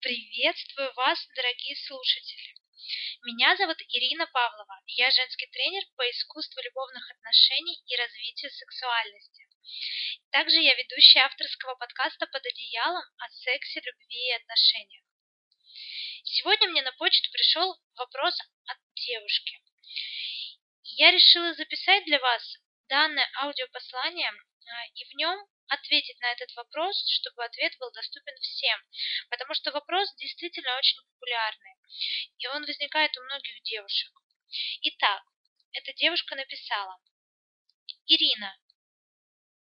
Приветствую вас, дорогие слушатели! Меня зовут Ирина Павлова, я женский тренер по искусству любовных отношений и развитию сексуальности. Также я ведущая авторского подкаста «Под одеялом» о сексе, любви и отношениях. Сегодня мне на почту пришел вопрос от девушки. Я решила записать для вас данное аудиопослание, а, и в нем ответить на этот вопрос, чтобы ответ был доступен всем. Потому что вопрос действительно очень популярный. И он возникает у многих девушек. Итак, эта девушка написала. Ирина,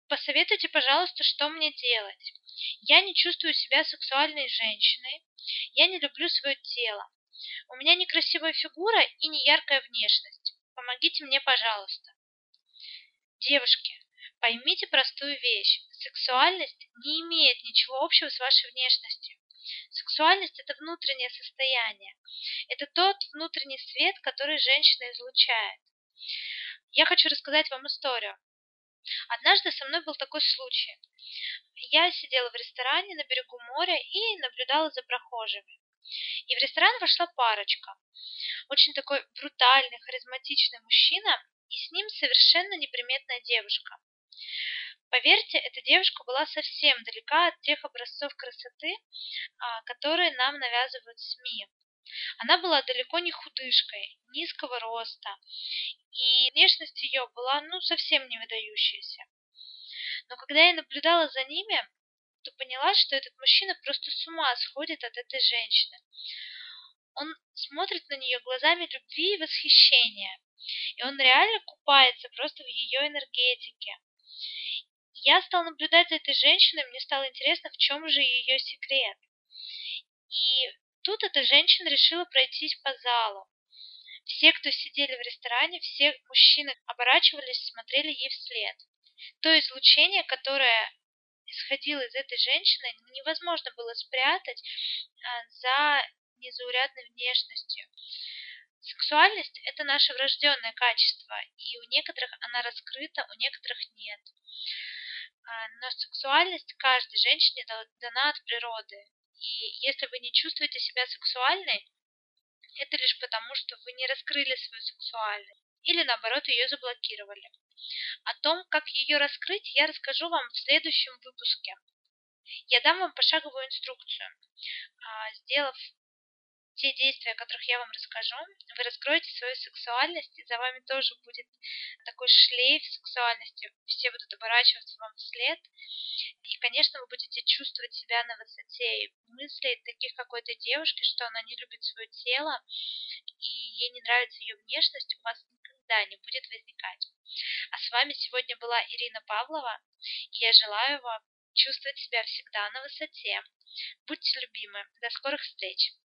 посоветуйте, пожалуйста, что мне делать. Я не чувствую себя сексуальной женщиной. Я не люблю свое тело. У меня некрасивая фигура и неяркая внешность. Помогите мне, пожалуйста. Девушки, Поймите простую вещь. Сексуальность не имеет ничего общего с вашей внешностью. Сексуальность – это внутреннее состояние. Это тот внутренний свет, который женщина излучает. Я хочу рассказать вам историю. Однажды со мной был такой случай. Я сидела в ресторане на берегу моря и наблюдала за прохожими. И в ресторан вошла парочка. Очень такой брутальный, харизматичный мужчина и с ним совершенно неприметная девушка. Поверьте, эта девушка была совсем далека от тех образцов красоты, а, которые нам навязывают СМИ. Она была далеко не худышкой, низкого роста, и внешность ее была ну совсем не выдающаяся. Но когда я наблюдала за ними, то поняла, что этот мужчина просто с ума сходит от этой женщины. Он смотрит на нее глазами любви и восхищения, и он реально купается просто в ее энергетике. Я стал наблюдать за этой женщиной, мне стало интересно, в чем же ее секрет. И тут эта женщина решила пройтись по залу. Все, кто сидели в ресторане, все мужчины оборачивались, смотрели ей вслед. То излучение, которое исходило из этой женщины, невозможно было спрятать а, за незаурядной внешностью. Сексуальность – это наше врожденное качество, и у некоторых она раскрыта, у некоторых нет. А, но сексуальность каждой женщине дана от природы. И если вы не чувствуете себя сексуальной, это лишь потому, что вы не раскрыли свою сексуальность или наоборот ее заблокировали. О том, как ее раскрыть, я расскажу вам в следующем выпуске. Я дам вам пошаговую инструкцию. А, сделав те действия, о которых я вам расскажу, вы раскроете свою сексуальность, и за вами тоже будет такой шлейф сексуальности, все будут оборачиваться вам вслед, и, конечно, вы будете чувствовать себя на высоте мыслей таких какой-то девушки, что она не любит свое тело, и ей не нравится ее внешность, у вас никогда не будет возникать. А с вами сегодня была Ирина Павлова, и я желаю вам чувствовать себя всегда на высоте. Будьте любимы. До скорых встреч!